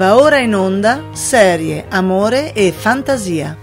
Va ora in onda serie Amore e Fantasia.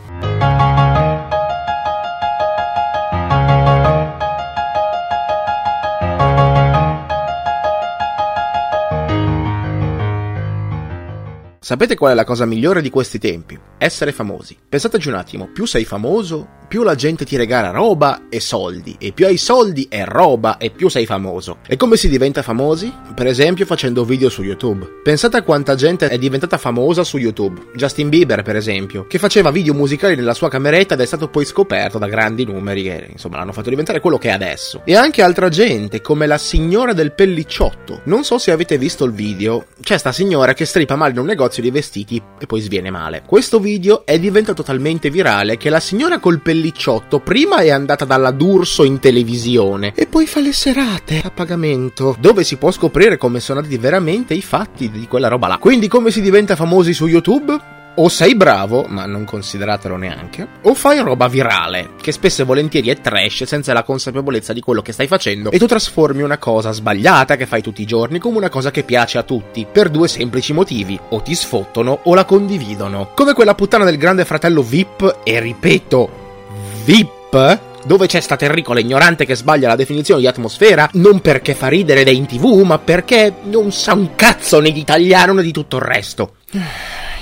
Sapete qual è la cosa migliore di questi tempi? Essere famosi. Pensateci un attimo, più sei famoso, più la gente ti regala roba e soldi, e più hai soldi e roba, e più sei famoso. E come si diventa famosi? Per esempio facendo video su YouTube. Pensate a quanta gente è diventata famosa su YouTube. Justin Bieber, per esempio, che faceva video musicali nella sua cameretta ed è stato poi scoperto da grandi numeri che, insomma, l'hanno fatto diventare quello che è adesso. E anche altra gente, come la signora del pellicciotto. Non so se avete visto il video, c'è sta signora che stripa male in un negozio di vestiti e poi sviene male. Questo video è diventato talmente virale che la signora col pellicciotto prima è andata dalla D'Urso in televisione e poi fa le serate a pagamento, dove si può scoprire come sono andati veramente i fatti di quella roba là. Quindi come si diventa famosi su YouTube? O sei bravo, ma non consideratelo neanche, o fai roba virale, che spesso e volentieri è trash senza la consapevolezza di quello che stai facendo, e tu trasformi una cosa sbagliata che fai tutti i giorni come una cosa che piace a tutti, per due semplici motivi, o ti sfottono o la condividono. Come quella puttana del grande fratello VIP, e ripeto, VIP, dove c'è sta terricola ignorante che sbaglia la definizione di atmosfera, non perché fa ridere ed è in tv, ma perché non sa un cazzo né di italiano né di tutto il resto.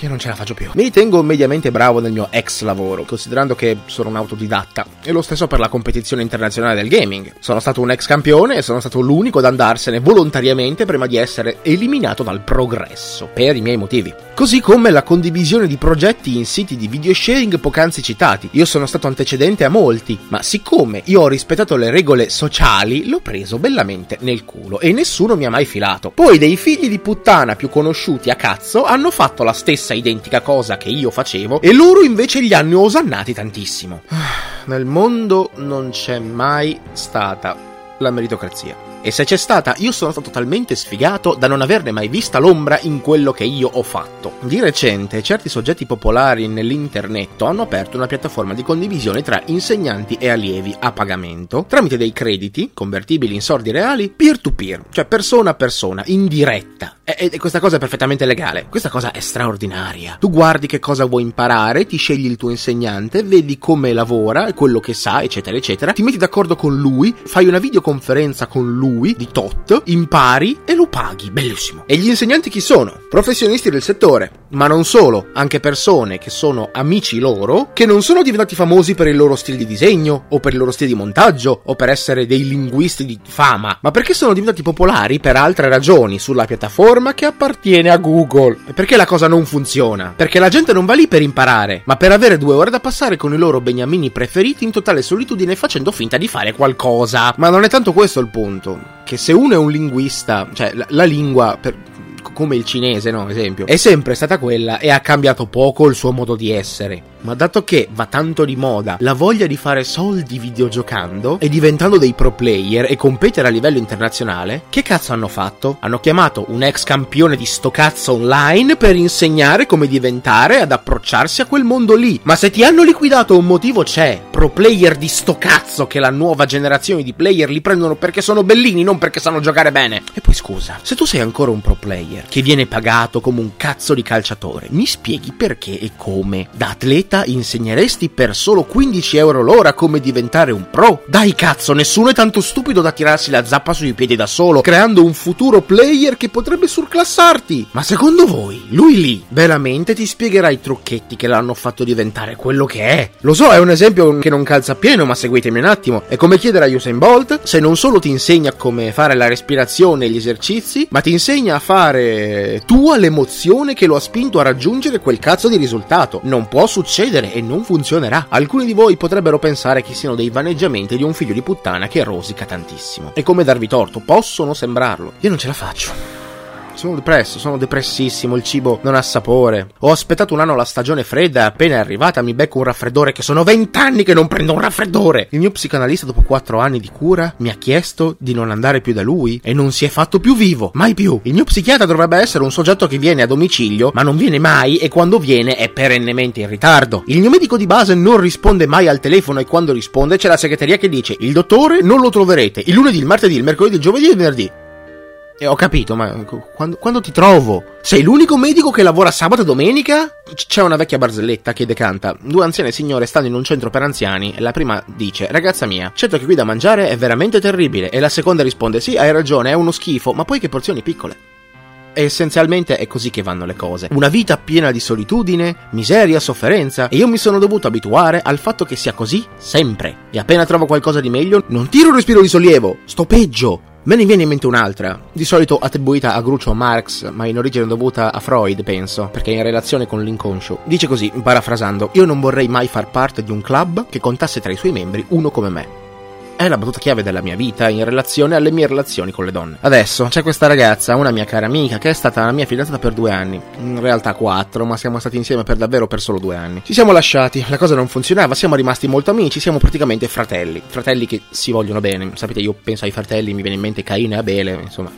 Io non ce la faccio più. Mi ritengo mediamente bravo nel mio ex lavoro, considerando che sono un autodidatta. E lo stesso per la competizione internazionale del gaming. Sono stato un ex campione e sono stato l'unico ad andarsene volontariamente prima di essere eliminato dal progresso, per i miei motivi. Così come la condivisione di progetti in siti di video sharing poc'anzi citati. Io sono stato antecedente a molti, ma siccome io ho rispettato le regole sociali, l'ho preso bellamente nel culo e nessuno mi ha mai filato. Poi dei figli di puttana più conosciuti a cazzo hanno fatto la stessa identica cosa che io facevo e loro invece li hanno osannati tantissimo. Nel mondo non c'è mai stata la meritocrazia. E se c'è stata, io sono stato talmente sfigato da non averne mai vista l'ombra in quello che io ho fatto. Di recente, certi soggetti popolari nell'internet hanno aperto una piattaforma di condivisione tra insegnanti e allievi a pagamento, tramite dei crediti, convertibili in soldi reali, peer-to-peer, cioè persona a persona, in diretta. E, e questa cosa è perfettamente legale. Questa cosa è straordinaria. Tu guardi che cosa vuoi imparare, ti scegli il tuo insegnante, vedi come lavora, quello che sa, eccetera, eccetera, ti metti d'accordo con lui, fai una videoconferenza con lui, di tot, impari e lo paghi. Bellissimo. E gli insegnanti chi sono? Professionisti del settore. Ma non solo, anche persone che sono amici loro, che non sono diventati famosi per il loro stile di disegno, o per il loro stile di montaggio, o per essere dei linguisti di fama, ma perché sono diventati popolari per altre ragioni sulla piattaforma che appartiene a Google. E perché la cosa non funziona? Perché la gente non va lì per imparare, ma per avere due ore da passare con i loro beniamini preferiti in totale solitudine facendo finta di fare qualcosa. Ma non è tanto questo il punto. Che se uno è un linguista, cioè la, la lingua per, come il cinese, no? Esempio, è sempre stata quella e ha cambiato poco il suo modo di essere. Ma dato che va tanto di moda la voglia di fare soldi videogiocando e diventando dei pro player e competere a livello internazionale, che cazzo hanno fatto? Hanno chiamato un ex campione di sto cazzo online per insegnare come diventare ad approcciarsi a quel mondo lì. Ma se ti hanno liquidato un motivo c'è. Pro player di sto cazzo che la nuova generazione di player li prendono perché sono bellini, non perché sanno giocare bene. E poi scusa, se tu sei ancora un pro player che viene pagato come un cazzo di calciatore, mi spieghi perché e come da atleta insegneresti per solo 15 euro l'ora come diventare un pro? Dai cazzo, nessuno è tanto stupido da tirarsi la zappa sui piedi da solo, creando un futuro player che potrebbe surclassarti. Ma secondo voi, lui lì, veramente ti spiegherà i trucchetti che l'hanno fatto diventare quello che è? Lo so, è un esempio che non calza pieno, ma seguitemi un attimo. È come chiedere a Usain Bolt se non solo ti insegna come fare la respirazione e gli esercizi, ma ti insegna a fare tua l'emozione che lo ha spinto a raggiungere quel cazzo di risultato. Non può succedere e non funzionerà. Alcuni di voi potrebbero pensare che siano dei vaneggiamenti di un figlio di puttana che rosica tantissimo. E come darvi torto, possono sembrarlo. Io non ce la faccio. Sono depresso, sono depressissimo, il cibo non ha sapore. Ho aspettato un anno la stagione fredda e appena è arrivata mi becco un raffreddore che sono vent'anni che non prendo un raffreddore. Il mio psicanalista dopo quattro anni di cura mi ha chiesto di non andare più da lui e non si è fatto più vivo, mai più. Il mio psichiatra dovrebbe essere un soggetto che viene a domicilio, ma non viene mai e quando viene è perennemente in ritardo. Il mio medico di base non risponde mai al telefono e quando risponde c'è la segreteria che dice il dottore non lo troverete il lunedì, il martedì, il mercoledì, il giovedì e il venerdì. E ho capito, ma quando, quando, ti trovo? Sei l'unico medico che lavora sabato e domenica? C'è una vecchia barzelletta che decanta. Due anziane signore stanno in un centro per anziani la prima dice, ragazza mia, certo che qui da mangiare è veramente terribile. E la seconda risponde, sì, hai ragione, è uno schifo, ma poi che porzioni piccole. E essenzialmente è così che vanno le cose. Una vita piena di solitudine, miseria, sofferenza. E io mi sono dovuto abituare al fatto che sia così sempre. E appena trovo qualcosa di meglio, non tiro un respiro di sollievo, sto peggio. Me ne viene in mente un'altra, di solito attribuita a Groucho Marx, ma in origine dovuta a Freud, penso, perché è in relazione con l'inconscio. Dice così, parafrasando, io non vorrei mai far parte di un club che contasse tra i suoi membri uno come me. È la battuta chiave della mia vita in relazione alle mie relazioni con le donne. Adesso c'è questa ragazza, una mia cara amica, che è stata la mia fidanzata per due anni. In realtà quattro, ma siamo stati insieme per davvero per solo due anni. Ci siamo lasciati, la cosa non funzionava, siamo rimasti molto amici, siamo praticamente fratelli. Fratelli che si vogliono bene. Sapete, io penso ai fratelli, mi viene in mente Caino e Abele, insomma,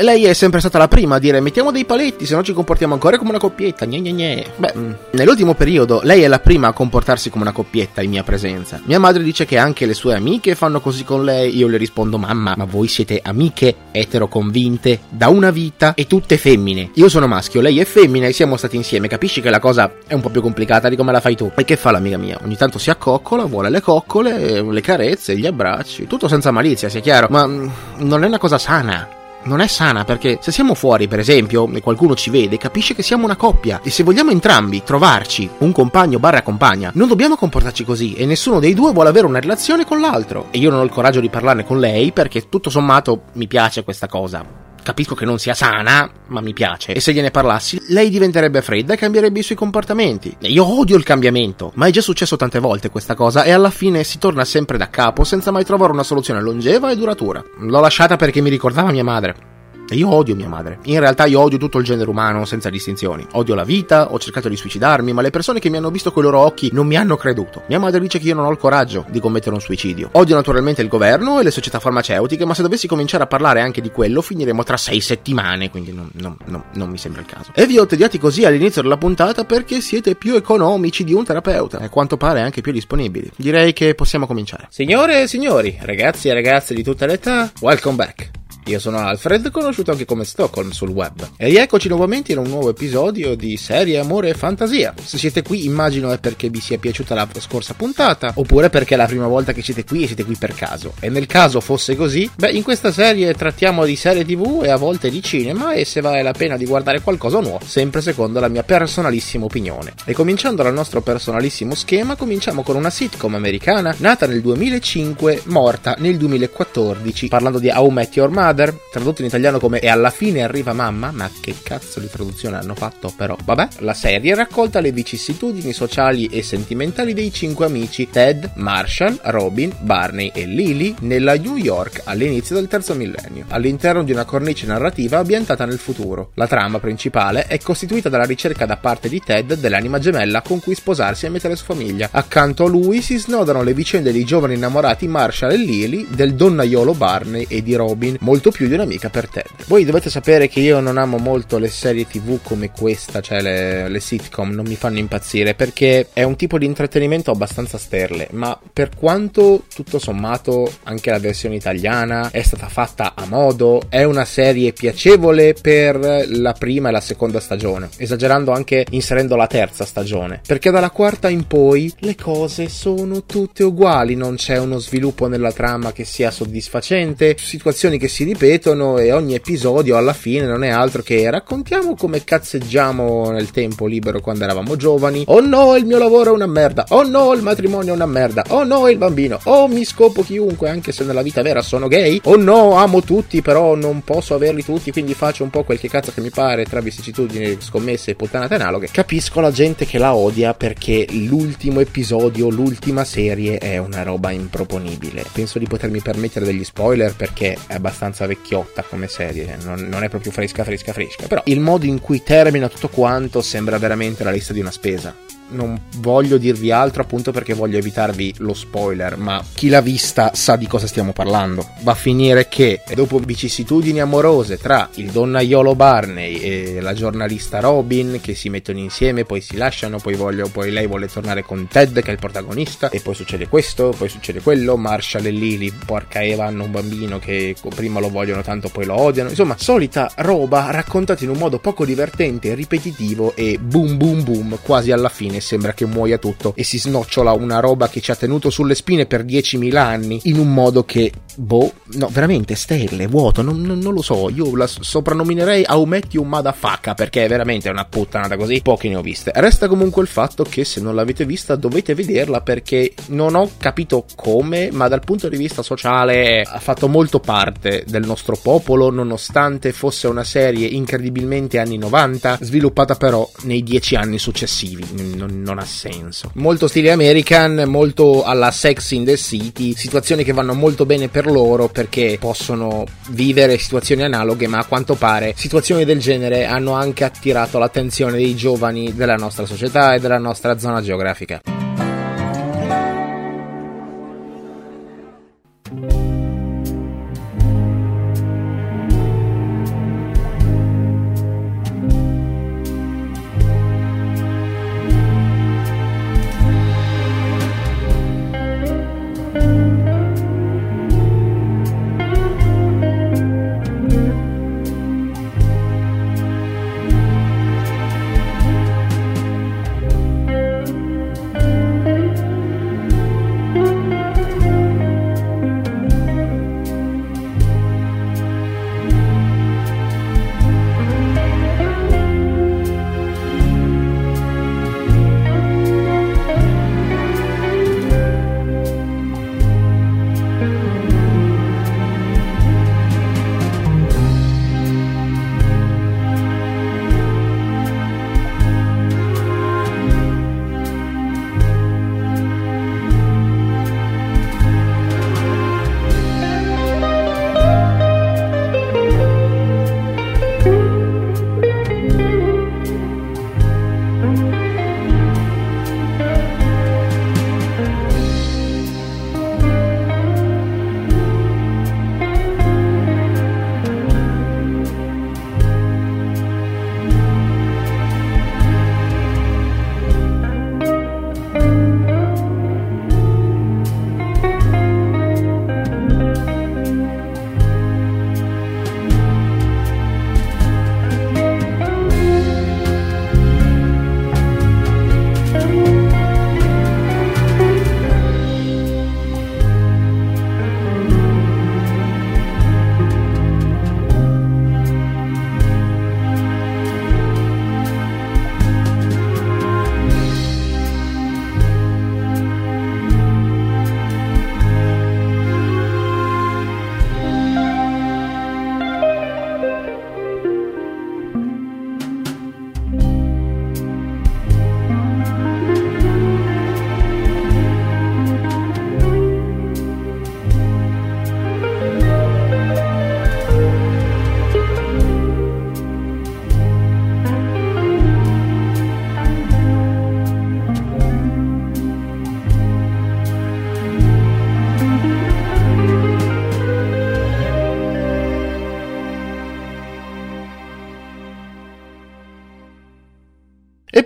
lei è sempre stata la prima a dire mettiamo dei paletti, se no ci comportiamo ancora come una coppietta. Gne gne gne. Beh, mm, nell'ultimo periodo lei è la prima a comportarsi come una coppietta in mia presenza. Mia madre dice che anche le sue amiche fanno così con lei. Io le rispondo: Mamma, ma voi siete amiche etero convinte da una vita e tutte femmine. Io sono maschio, lei è femmina e siamo stati insieme. Capisci che la cosa è un po' più complicata di come la fai tu. E che fa l'amica mia? Ogni tanto si accoccola, vuole le coccole, le carezze, gli abbracci. Tutto senza malizia, sia chiaro. Ma mm, non è una cosa sana non è sana perché se siamo fuori, per esempio, e qualcuno ci vede, capisce che siamo una coppia e se vogliamo entrambi trovarci un compagno barra compagna, non dobbiamo comportarci così e nessuno dei due vuole avere una relazione con l'altro. E io non ho il coraggio di parlarne con lei perché tutto sommato mi piace questa cosa. Capisco che non sia sana, ma mi piace. E se gliene parlassi, lei diventerebbe fredda e cambierebbe i suoi comportamenti. E io odio il cambiamento, ma è già successo tante volte questa cosa e alla fine si torna sempre da capo senza mai trovare una soluzione longeva e duratura. L'ho lasciata perché mi ricordava mia madre. Io odio mia madre. In realtà io odio tutto il genere umano senza distinzioni. Odio la vita, ho cercato di suicidarmi, ma le persone che mi hanno visto con i loro occhi non mi hanno creduto. Mia madre dice che io non ho il coraggio di commettere un suicidio. Odio naturalmente il governo e le società farmaceutiche, ma se dovessi cominciare a parlare anche di quello finiremo tra sei settimane, quindi non, non, non, non mi sembra il caso. E vi ho tediati così all'inizio della puntata perché siete più economici di un terapeuta e a quanto pare anche più disponibili. Direi che possiamo cominciare. Signore e signori, ragazzi e ragazze di tutte le età, welcome back. Io sono Alfred, conosciuto anche come Stockholm sul web. E rieccoci nuovamente in un nuovo episodio di Serie Amore e Fantasia. Se siete qui, immagino è perché vi sia piaciuta la scorsa puntata, oppure perché è la prima volta che siete qui e siete qui per caso. E nel caso fosse così, beh, in questa serie trattiamo di serie TV e a volte di cinema e se vale la pena di guardare qualcosa nuovo, sempre secondo la mia personalissima opinione. E cominciando dal nostro personalissimo schema, cominciamo con una sitcom americana nata nel 2005, morta nel 2014, parlando di How Met Your Mother Mother, tradotto in italiano come E alla fine arriva mamma, ma che cazzo di traduzione hanno fatto però? Vabbè, la serie raccolta le vicissitudini sociali e sentimentali dei cinque amici Ted, Marshall, Robin, Barney e Lily nella New York all'inizio del terzo millennio, all'interno di una cornice narrativa ambientata nel futuro. La trama principale è costituita dalla ricerca da parte di Ted dell'anima gemella con cui sposarsi e mettere su famiglia. Accanto a lui si snodano le vicende dei giovani innamorati Marshall e Lily, del donnaiolo Barney e di Robin, molto molto più di un'amica per Ted. Voi dovete sapere che io non amo molto le serie tv come questa, cioè le, le sitcom, non mi fanno impazzire perché è un tipo di intrattenimento abbastanza sterle, ma per quanto tutto sommato anche la versione italiana è stata fatta a modo, è una serie piacevole per la prima e la seconda stagione, esagerando anche inserendo la terza stagione, perché dalla quarta in poi le cose sono tutte uguali, non c'è uno sviluppo nella trama che sia soddisfacente, situazioni che si ripetono e ogni episodio alla fine non è altro che raccontiamo come cazzeggiamo nel tempo libero quando eravamo giovani. Oh no, il mio lavoro è una merda. Oh no, il matrimonio è una merda. Oh no, il bambino. Oh, mi scopo chiunque anche se nella vita vera sono gay. Oh no, amo tutti però non posso averli tutti quindi faccio un po' quel che cazzo che mi pare tra vicissitudini, scommesse e puttanate analoghe. Capisco la gente che la odia perché l'ultimo episodio, l'ultima serie è una roba improponibile. Penso di potermi permettere degli spoiler perché è abbastanza vecchiotta come serie, non, non, è proprio fresca, fresca, fresca. Però il modo in cui termina tutto quanto sembra veramente la lista di una spesa non voglio dirvi altro appunto perché voglio evitarvi lo spoiler, ma chi l'ha vista sa di cosa stiamo parlando. Va a finire che dopo vicissitudini amorose tra il donnaiolo Barney e la giornalista Robin che si mettono insieme, poi si lasciano, poi, voglio, poi lei vuole tornare con Ted che è il protagonista e poi succede questo, poi succede quello, Marshall e Lily, porca Eva hanno un bambino che prima lo vogliono tanto poi lo odiano. Insomma, solita roba raccontata in un modo poco divertente, ripetitivo e boom boom boom, quasi alla fine sembra che muoia tutto e si snocciola una roba che ci ha tenuto sulle spine per 10.000 anni in un modo che, boh, no, veramente stelle, vuoto, non, non, non lo so, io la soprannominerei Aumetti un Madafaka perché è veramente una puttanata così, poche ne ho viste. Resta comunque il fatto che se non l'avete vista dovete vederla perché non ho capito come, ma dal punto di vista sociale ha fatto molto parte del nostro popolo, nonostante fosse una serie incredibilmente anni 90, sviluppata però nei dieci anni successivi. Non, non ha senso. Molto stile American, molto alla Sex in the City, situazioni che vanno molto bene per loro perché possono vivere situazioni analoghe, ma a quanto pare situazioni del genere hanno anche attirato l'attenzione dei giovani della nostra società e della nostra zona geografica.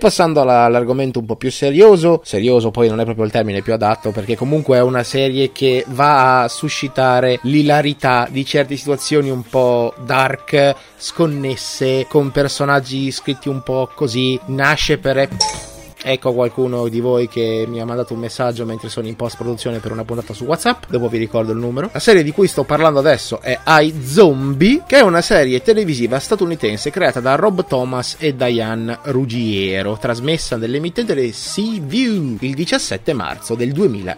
Passando alla, all'argomento un po' più serioso, serioso poi non è proprio il termine più adatto perché comunque è una serie che va a suscitare l'ilarità di certe situazioni un po' dark, sconnesse, con personaggi scritti un po' così, nasce per... Ecco qualcuno di voi che mi ha mandato un messaggio mentre sono in post produzione per una puntata su WhatsApp. Dopo vi ricordo il numero. La serie di cui sto parlando adesso è I Zombie, che è una serie televisiva statunitense creata da Rob Thomas e Diane Ruggiero, trasmessa nell'emittente View il 17 marzo del 2000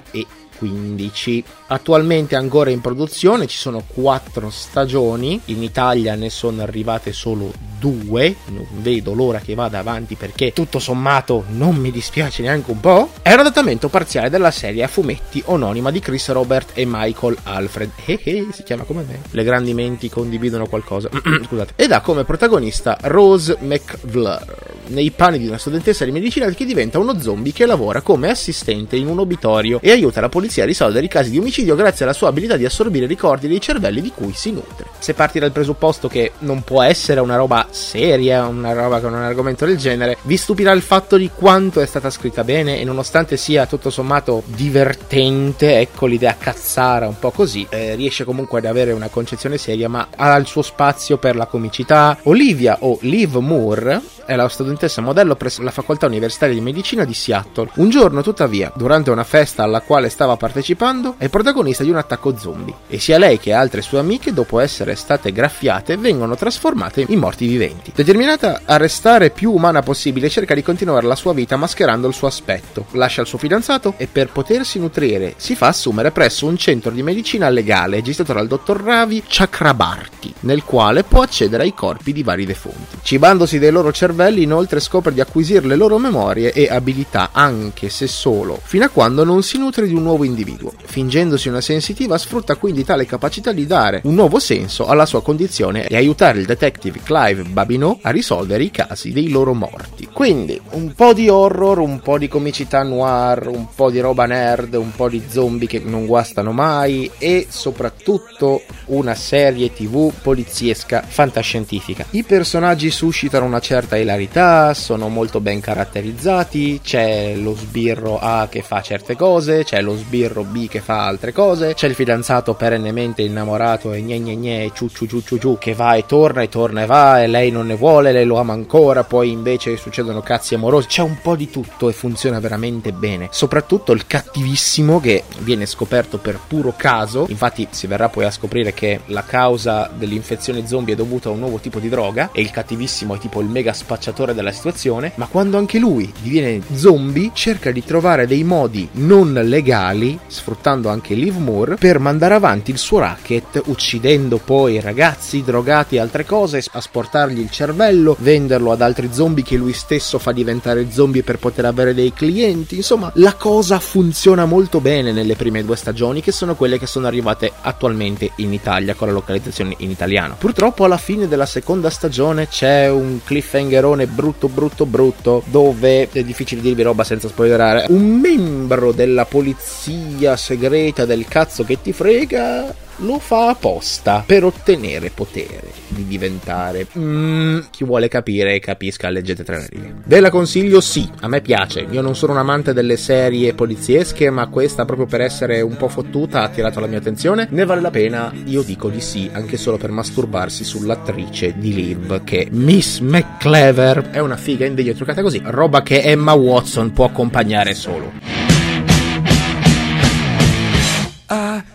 15. Attualmente ancora in produzione, ci sono quattro stagioni, in Italia ne sono arrivate solo due, non vedo l'ora che vada avanti perché tutto sommato non mi dispiace neanche un po'. È un adattamento parziale della serie a fumetti omonima di Chris Robert e Michael Alfred. Eh eh, si chiama come me. Le grandi menti condividono qualcosa. Scusate. Ed ha come protagonista Rose McVlure nei panni di una studentessa di medicina che diventa uno zombie che lavora come assistente in un obitorio e aiuta la polizia a risolvere i casi di omicidio grazie alla sua abilità di assorbire ricordi dei cervelli di cui si nutre. Se parti dal presupposto che non può essere una roba seria, una roba con un argomento del genere, vi stupirà il fatto di quanto è stata scritta bene e nonostante sia tutto sommato divertente, ecco l'idea cazzara un po' così, eh, riesce comunque ad avere una concezione seria ma ha il suo spazio per la comicità. Olivia o Liv Moore è la studentessa modello presso la facoltà universitaria di medicina di Seattle. Un giorno, tuttavia, durante una festa alla quale stava partecipando, è protagonista di un attacco zombie e sia lei che altre sue amiche, dopo essere state graffiate, vengono trasformate in morti viventi. Determinata a restare più umana possibile, cerca di continuare la sua vita mascherando il suo aspetto. Lascia il suo fidanzato e per potersi nutrire si fa assumere presso un centro di medicina legale gestito dal dottor Ravi Chakrabarti, nel quale può accedere ai corpi di vari defunti. Cibandosi dei loro cervelli inoltre scopre di acquisire le loro memorie e abilità, anche se solo, fino a quando non si nutre di un nuovo individuo. Fingendosi una sensitiva, sfrutta quindi tale capacità di dare un nuovo senso alla sua condizione e aiutare il detective Clive Babineau a risolvere i casi dei loro morti. Quindi, un po' di horror, un po' di comicità noir, un po' di roba nerd, un po' di zombie che non guastano mai e soprattutto una serie tv poliziesca fantascientifica. I personaggi suscitano una certa ilarità, sono molto ben caratterizzati, c'è lo sbirro A che fa certe cose, c'è lo sbirro B che fa altre cose, c'è il fidanzato perennemente innamorato e gne gne gne ciu ciu ciu ciu ciu che va e torna e torna e va e lei non ne vuole, lei lo ama ancora, poi invece succedono cazzi amorosi, c'è un po' di tutto e funziona veramente bene, soprattutto il cattivissimo che viene scoperto per puro caso, infatti si verrà poi a scoprire che la causa dell'infezione zombie è dovuta a un nuovo tipo di droga e il cattivissimo è tipo il mega spacciatore della situazione, ma quando anche lui diviene zombie cerca di trovare dei modi non legali, sfruttando anche Liv Moore, per mandare avanti il suo racket, uccidendo poi ragazzi, drogati e altre cose, asportargli il cervello, venderlo ad altri zombie che lui stesso fa diventare zombie per poter avere dei clienti. Insomma, la cosa funziona molto bene nelle prime due stagioni, che sono quelle che sono arrivate attualmente in Italia con la localizzazione in italiano. Purtroppo alla fine della seconda stagione c'è un cliffhanger spoilerone brutto brutto brutto dove è difficile dirvi roba senza spoilerare un membro della polizia segreta del cazzo che ti frega lo fa apposta per ottenere potere di diventare. Mm, chi vuole capire, capisca, leggete tra le righe. Ve la consiglio? Sì, a me piace. Io non sono un amante delle serie poliziesche, ma questa, proprio per essere un po' fottuta, ha attirato la mia attenzione. Ne vale la pena? Io dico di sì, anche solo per masturbarsi sull'attrice di Liv, che Miss McClever è una figa in video truccata così. Roba che Emma Watson può accompagnare solo. Uh.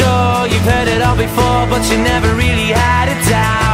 sure you've heard it all before, but you never really had a doubt.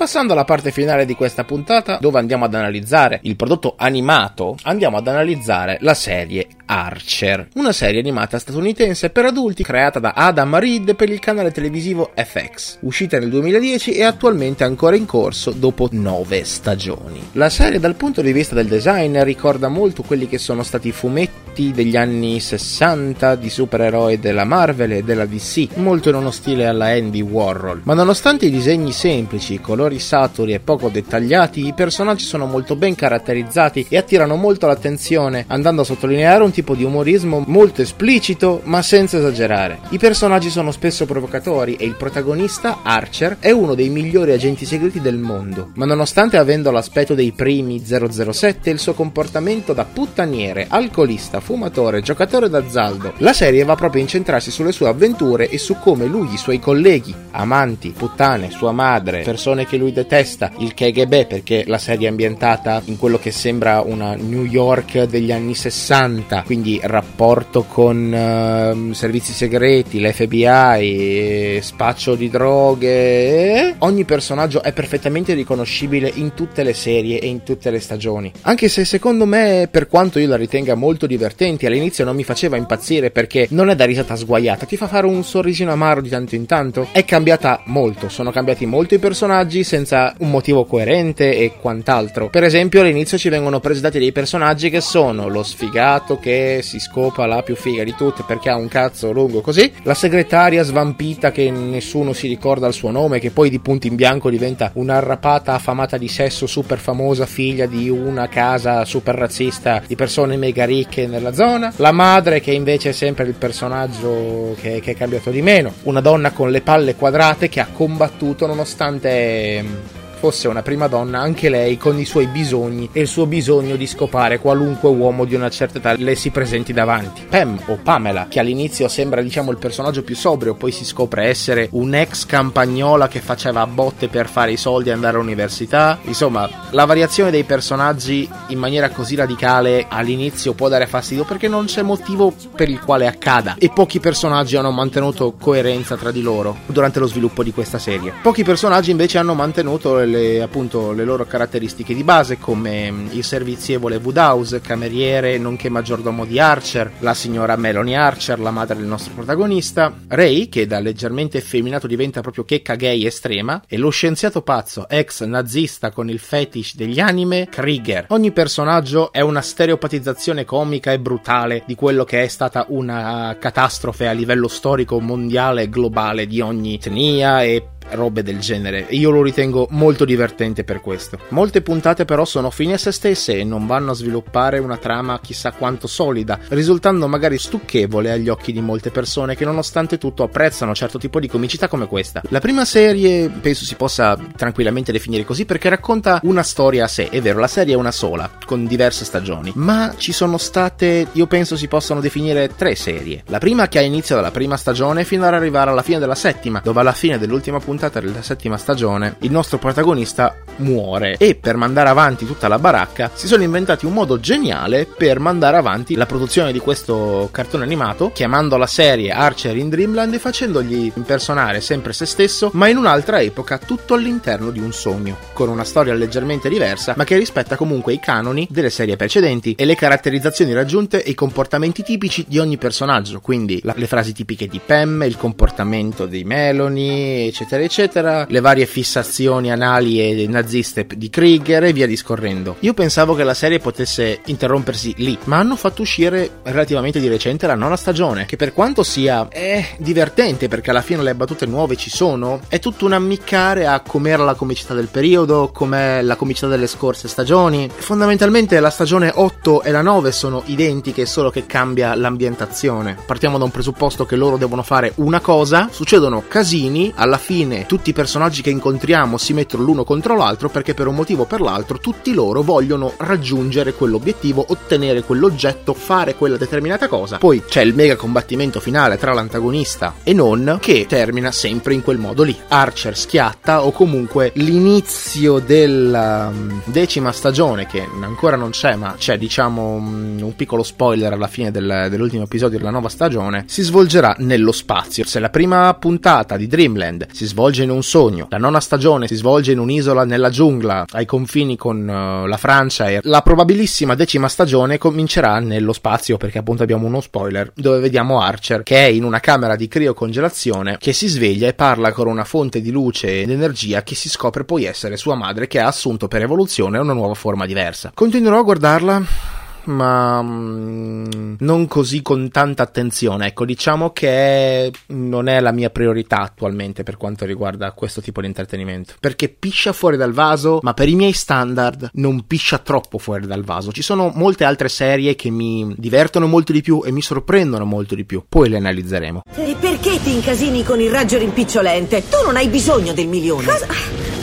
Passando alla parte finale di questa puntata, dove andiamo ad analizzare il prodotto animato, andiamo ad analizzare la serie Archer, una serie animata statunitense per adulti creata da Adam Reed per il canale televisivo FX, uscita nel 2010 e attualmente ancora in corso dopo nove stagioni. La serie dal punto di vista del design ricorda molto quelli che sono stati i fumetti degli anni 60 di supereroi della Marvel e della DC, molto in uno stile alla Andy Warhol. Ma nonostante i disegni semplici, i colori saturi e poco dettagliati, i personaggi sono molto ben caratterizzati e attirano molto l'attenzione, andando a sottolineare un tipo di umorismo molto esplicito ma senza esagerare. I personaggi sono spesso provocatori e il protagonista, Archer, è uno dei migliori agenti segreti del mondo, ma nonostante avendo l'aspetto dei primi 007 il suo comportamento da puttaniere, alcolista, fumatore, giocatore d'azzaldo, la serie va proprio a incentrarsi sulle sue avventure e su come lui, i suoi colleghi, amanti, puttane, sua madre, persone che lui detesta, il KGB perché la serie è ambientata in quello che sembra una New York degli anni 60 quindi rapporto con uh, servizi segreti, l'FBI, spaccio di droghe. Ogni personaggio è perfettamente riconoscibile in tutte le serie e in tutte le stagioni. Anche se secondo me, per quanto io la ritenga molto divertente, all'inizio non mi faceva impazzire perché non è da risata sguaiata, ti fa fare un sorrisino amaro di tanto in tanto. È cambiata molto, sono cambiati molto i personaggi senza un motivo coerente e quant'altro. Per esempio, all'inizio ci vengono presentati dei personaggi che sono lo sfigato che si scopa la più figa di tutte perché ha un cazzo lungo così, la segretaria svampita che nessuno si ricorda il suo nome, che poi di punto in bianco diventa un'arrapata affamata di sesso super famosa, figlia di una casa super razzista di persone mega ricche nella zona, la madre che invece è sempre il personaggio che, che è cambiato di meno, una donna con le palle quadrate che ha combattuto nonostante game. Fosse una prima donna anche lei con i suoi bisogni e il suo bisogno di scopare qualunque uomo di una certa età le si presenti davanti. Pam o Pamela, che all'inizio sembra diciamo il personaggio più sobrio, poi si scopre essere un'ex campagnola che faceva botte per fare i soldi e andare all'università. Insomma, la variazione dei personaggi in maniera così radicale all'inizio può dare fastidio perché non c'è motivo per il quale accada e pochi personaggi hanno mantenuto coerenza tra di loro durante lo sviluppo di questa serie. Pochi personaggi invece hanno mantenuto le, appunto, le loro caratteristiche di base come mm, il servizievole Woodhouse, cameriere nonché maggiordomo di Archer, la signora Melanie Archer, la madre del nostro protagonista, Ray che da leggermente effeminato diventa proprio checca gay estrema e lo scienziato pazzo ex nazista con il fetish degli anime Krieger. Ogni personaggio è una stereopatizzazione comica e brutale di quello che è stata una catastrofe a livello storico mondiale globale di ogni etnia e robe del genere. Io lo ritengo molto divertente per questo. Molte puntate però sono fine a se stesse e non vanno a sviluppare una trama chissà quanto solida, risultando magari stucchevole agli occhi di molte persone che nonostante tutto apprezzano certo tipo di comicità come questa. La prima serie penso si possa tranquillamente definire così perché racconta una storia a sé, è vero, la serie è una sola, con diverse stagioni, ma ci sono state, io penso si possano definire tre serie. La prima che ha inizio dalla prima stagione fino ad arrivare alla fine della settima, dove alla fine dell'ultima puntata puntata della settima stagione il nostro protagonista muore. E per mandare avanti tutta la baracca si sono inventati un modo geniale per mandare avanti la produzione di questo cartone animato chiamando la serie Archer in Dreamland e facendogli impersonare sempre se stesso ma in un'altra epoca tutto all'interno di un sogno con una storia leggermente diversa ma che rispetta comunque i canoni delle serie precedenti e le caratterizzazioni raggiunte e i comportamenti tipici di ogni personaggio quindi la, le frasi tipiche di Pam il comportamento di Melanie eccetera eccetera eccetera, le varie fissazioni anali e naziste di Krieger e via discorrendo. Io pensavo che la serie potesse interrompersi lì, ma hanno fatto uscire relativamente di recente la nona stagione, che per quanto sia è divertente perché alla fine le battute nuove ci sono, è tutto un ammiccare a com'era la comicità del periodo, com'è la comicità delle scorse stagioni. Fondamentalmente la stagione 8 e la 9 sono identiche, solo che cambia l'ambientazione. Partiamo da un presupposto che loro devono fare una cosa, succedono casini, alla fine tutti i personaggi che incontriamo si mettono l'uno contro l'altro perché per un motivo o per l'altro tutti loro vogliono raggiungere quell'obiettivo, ottenere quell'oggetto, fare quella determinata cosa. Poi c'è il mega combattimento finale tra l'antagonista e non che termina sempre in quel modo lì. Archer schiatta o comunque l'inizio della um, decima stagione che ancora non c'è ma c'è diciamo um, un piccolo spoiler alla fine del, dell'ultimo episodio della nuova stagione si svolgerà nello spazio. Se la prima puntata di Dreamland si svolge svolge in un sogno, la nona stagione si svolge in un'isola nella giungla ai confini con uh, la Francia e la probabilissima decima stagione comincerà nello spazio perché appunto abbiamo uno spoiler dove vediamo Archer che è in una camera di criocongelazione che si sveglia e parla con una fonte di luce ed energia che si scopre poi essere sua madre che ha assunto per evoluzione una nuova forma diversa. Continuerò a guardarla ma mm, non così con tanta attenzione. Ecco, diciamo che non è la mia priorità attualmente per quanto riguarda questo tipo di intrattenimento. Perché piscia fuori dal vaso, ma per i miei standard non piscia troppo fuori dal vaso. Ci sono molte altre serie che mi divertono molto di più e mi sorprendono molto di più. Poi le analizzeremo. E perché ti incasini con il raggio rimpicciolente? Tu non hai bisogno del milione. Cosa?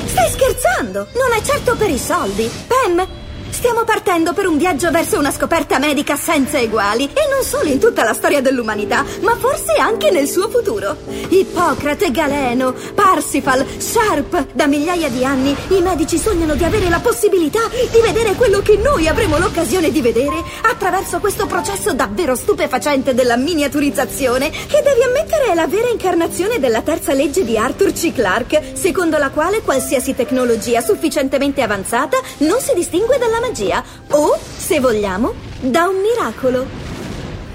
Stai scherzando? Non è certo per i soldi. Pam, Stiamo partendo per un viaggio verso una scoperta medica senza eguali e non solo in tutta la storia dell'umanità, ma forse anche nel suo futuro. Ippocrate, Galeno, Parsifal, Sharp. Da migliaia di anni i medici sognano di avere la possibilità di vedere quello che noi avremo l'occasione di vedere attraverso questo processo davvero stupefacente della miniaturizzazione, che devi ammettere è la vera incarnazione della terza legge di Arthur C. Clarke, secondo la quale qualsiasi tecnologia sufficientemente avanzata non si distingue dalla magia o, se vogliamo, da un miracolo.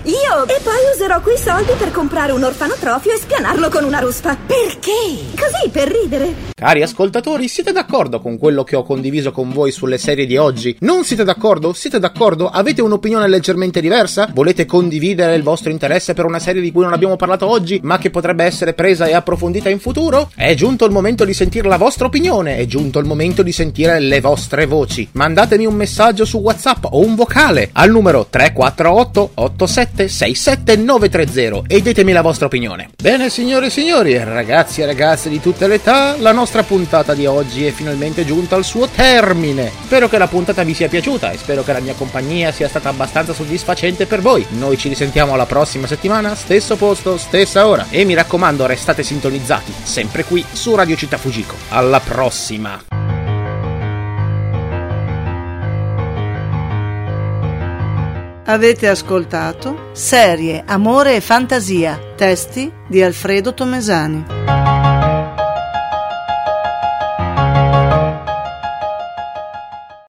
Io! E poi userò quei soldi per comprare un orfanotrofio e spianarlo con una ruspa. Perché? Così, per ridere. Cari ascoltatori, siete d'accordo con quello che ho condiviso con voi sulle serie di oggi? Non siete d'accordo? Siete d'accordo? Avete un'opinione leggermente diversa? Volete condividere il vostro interesse per una serie di cui non abbiamo parlato oggi, ma che potrebbe essere presa e approfondita in futuro? È giunto il momento di sentire la vostra opinione, è giunto il momento di sentire le vostre voci. Mandatemi un messaggio su WhatsApp o un vocale al numero 348 87 67930 e ditemi la vostra opinione. Bene signore e signori, ragazzi e ragazze di tutte le età, la nostra puntata di oggi è finalmente giunta al suo termine. Spero che la puntata vi sia piaciuta e spero che la mia compagnia sia stata abbastanza soddisfacente per voi. Noi ci risentiamo la prossima settimana, stesso posto, stessa ora. E mi raccomando, restate sintonizzati, sempre qui su Radio Città Fujiko. Alla prossima! Avete ascoltato Serie, Amore e Fantasia, testi di Alfredo Tomesani.